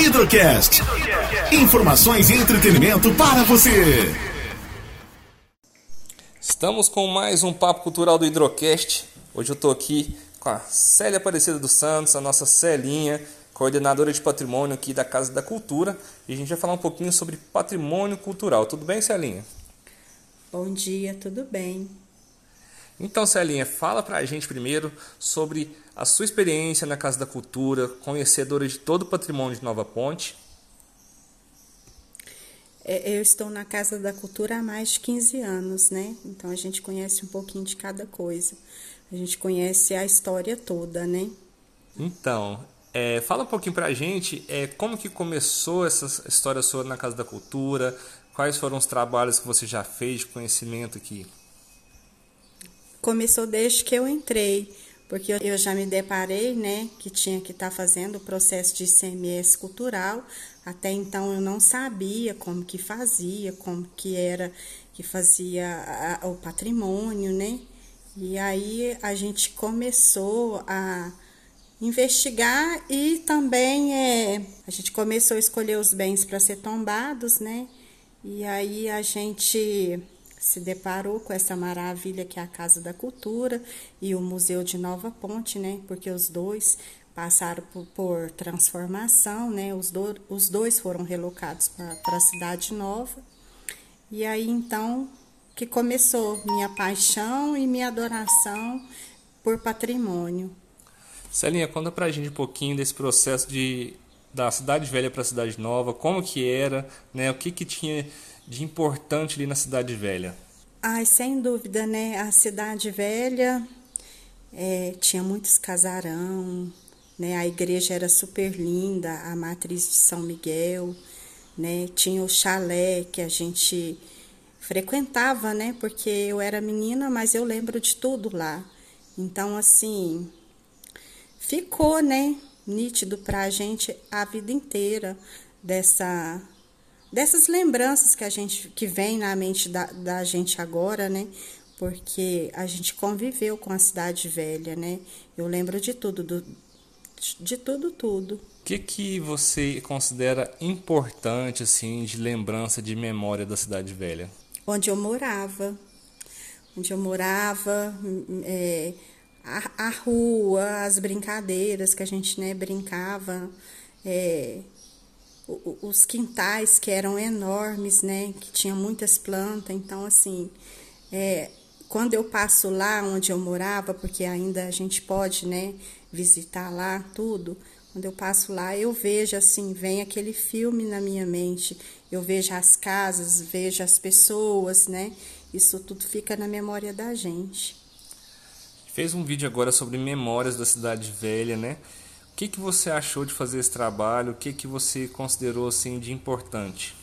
Hidrocast. Informações e entretenimento para você. Estamos com mais um Papo Cultural do Hidrocast. Hoje eu estou aqui com a Célia Aparecida dos Santos, a nossa Celinha, coordenadora de patrimônio aqui da Casa da Cultura. E a gente vai falar um pouquinho sobre patrimônio cultural. Tudo bem, Celinha? Bom dia, tudo bem. Então, Celinha, fala pra gente primeiro sobre a sua experiência na Casa da Cultura, conhecedora de todo o patrimônio de Nova Ponte. É, eu estou na Casa da Cultura há mais de 15 anos, né? Então a gente conhece um pouquinho de cada coisa. A gente conhece a história toda, né? Então, é, fala um pouquinho pra gente é, como que começou essa história sua na Casa da Cultura, quais foram os trabalhos que você já fez de conhecimento aqui começou desde que eu entrei, porque eu já me deparei, né, que tinha que estar tá fazendo o processo de ICMS cultural. Até então eu não sabia como que fazia, como que era que fazia a, o patrimônio, né? E aí a gente começou a investigar e também é, a gente começou a escolher os bens para ser tombados, né? E aí a gente se deparou com essa maravilha que é a Casa da Cultura e o Museu de Nova Ponte, né? Porque os dois passaram por, por transformação, né? Os, do, os dois foram relocados para a Cidade Nova. E aí então que começou minha paixão e minha adoração por patrimônio. Celinha, conta pra gente um pouquinho desse processo de da cidade velha para a cidade nova, como que era, né? O que que tinha de importante ali na Cidade Velha? Ai, sem dúvida, né? A Cidade Velha é, tinha muitos casarão, né? A igreja era super linda, a matriz de São Miguel, né? Tinha o chalé que a gente frequentava, né? Porque eu era menina, mas eu lembro de tudo lá. Então, assim, ficou, né? Nítido para a gente a vida inteira dessa dessas lembranças que a gente que vem na mente da, da gente agora, né? Porque a gente conviveu com a cidade velha, né? Eu lembro de tudo, do, de tudo, tudo. O que, que você considera importante, assim, de lembrança, de memória da cidade velha? Onde eu morava. Onde eu morava, é, a, a rua, as brincadeiras que a gente né, brincava. É, os quintais que eram enormes, né, que tinha muitas plantas, então assim, é, quando eu passo lá onde eu morava, porque ainda a gente pode, né, visitar lá tudo, quando eu passo lá, eu vejo assim, vem aquele filme na minha mente, eu vejo as casas, vejo as pessoas, né, isso tudo fica na memória da gente. Fez um vídeo agora sobre memórias da cidade velha, né? Que, que você achou de fazer esse trabalho? O que, que você considerou assim de importante?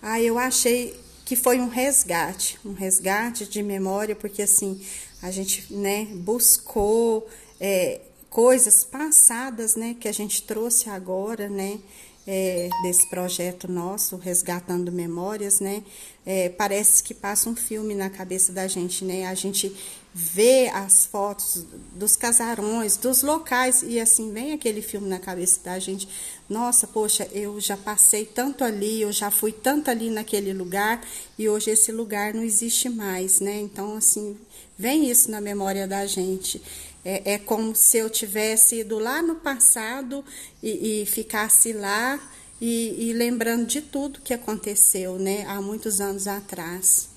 Ah, eu achei que foi um resgate, um resgate de memória, porque assim a gente né, buscou é, coisas passadas né, que a gente trouxe agora, né? É, desse projeto nosso, Resgatando Memórias, né? É, parece que passa um filme na cabeça da gente, né? A gente vê as fotos dos casarões, dos locais, e assim vem aquele filme na cabeça da gente. Nossa, poxa, eu já passei tanto ali, eu já fui tanto ali naquele lugar, e hoje esse lugar não existe mais, né? Então, assim, vem isso na memória da gente. É, é como se eu tivesse ido lá no passado e, e ficasse lá e, e lembrando de tudo que aconteceu, né, há muitos anos atrás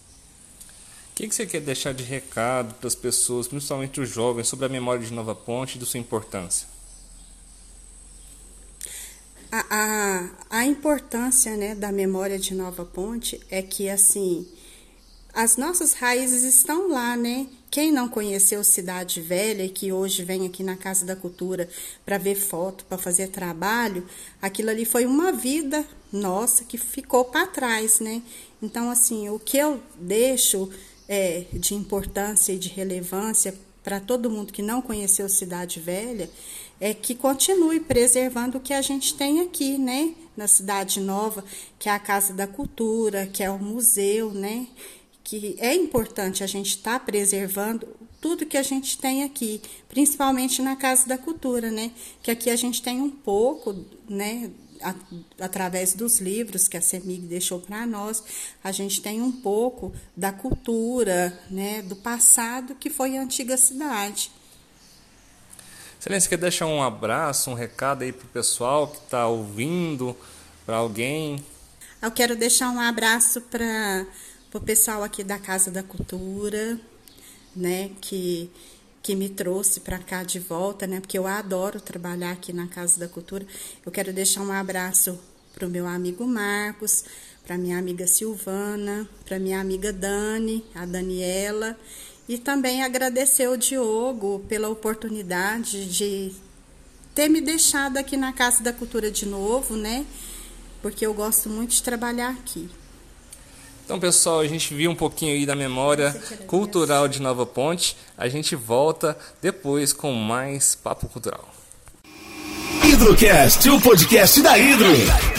que, que você quer deixar de recado para as pessoas, principalmente os jovens, sobre a memória de Nova Ponte e da sua importância? A, a, a importância né, da memória de Nova Ponte é que, assim, as nossas raízes estão lá, né? Quem não conheceu Cidade Velha e que hoje vem aqui na Casa da Cultura para ver foto, para fazer trabalho, aquilo ali foi uma vida nossa que ficou para trás, né? Então, assim, o que eu deixo é, de importância e de relevância para todo mundo que não conheceu Cidade Velha é que continue preservando o que a gente tem aqui, né, na Cidade Nova, que é a Casa da Cultura, que é o museu, né, que é importante a gente estar tá preservando tudo que a gente tem aqui, principalmente na Casa da Cultura, né? Que aqui a gente tem um pouco, né? A, através dos livros que a CEMIG deixou para nós, a gente tem um pouco da cultura, né? Do passado que foi a antiga cidade. Excelência, quer deixar um abraço, um recado aí para o pessoal que está ouvindo, para alguém? Eu quero deixar um abraço para o pessoal aqui da Casa da Cultura, né, que, que me trouxe para cá de volta, né, porque eu adoro trabalhar aqui na Casa da Cultura. Eu quero deixar um abraço para o meu amigo Marcos, para minha amiga Silvana, para minha amiga Dani, a Daniela, e também agradecer o Diogo pela oportunidade de ter me deixado aqui na Casa da Cultura de novo, né? Porque eu gosto muito de trabalhar aqui. Então, pessoal, a gente viu um pouquinho aí da memória cultural de Nova Ponte. A gente volta depois com mais papo cultural. Hidrocast, o podcast da Hidro.